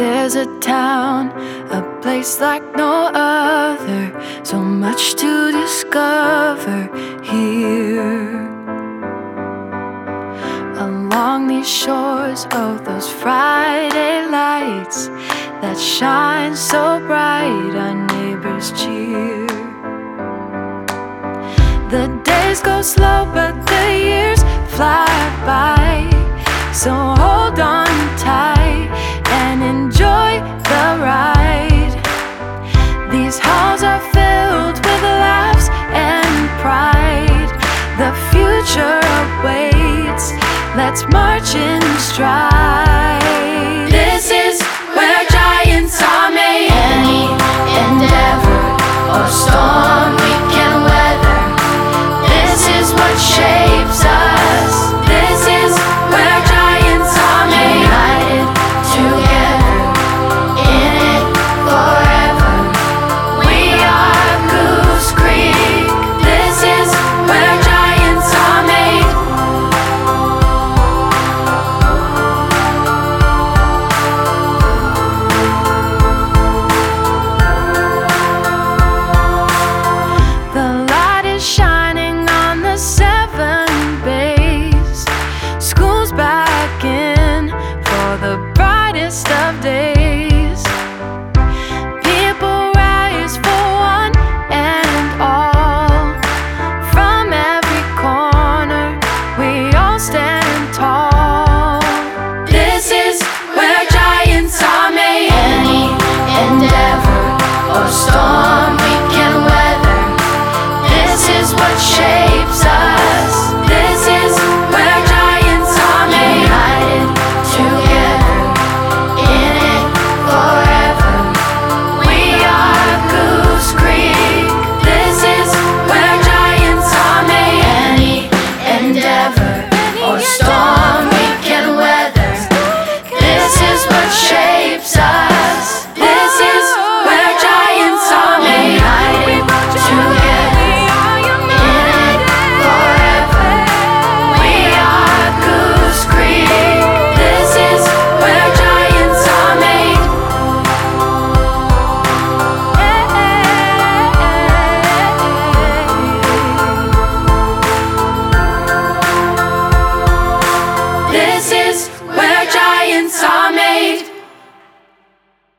was a town, a place like no other. So much to discover here. Along these shores of those Friday lights that shine so bright, our neighbors cheer. The days go slow, but the years fly by. So hold on Future awaits.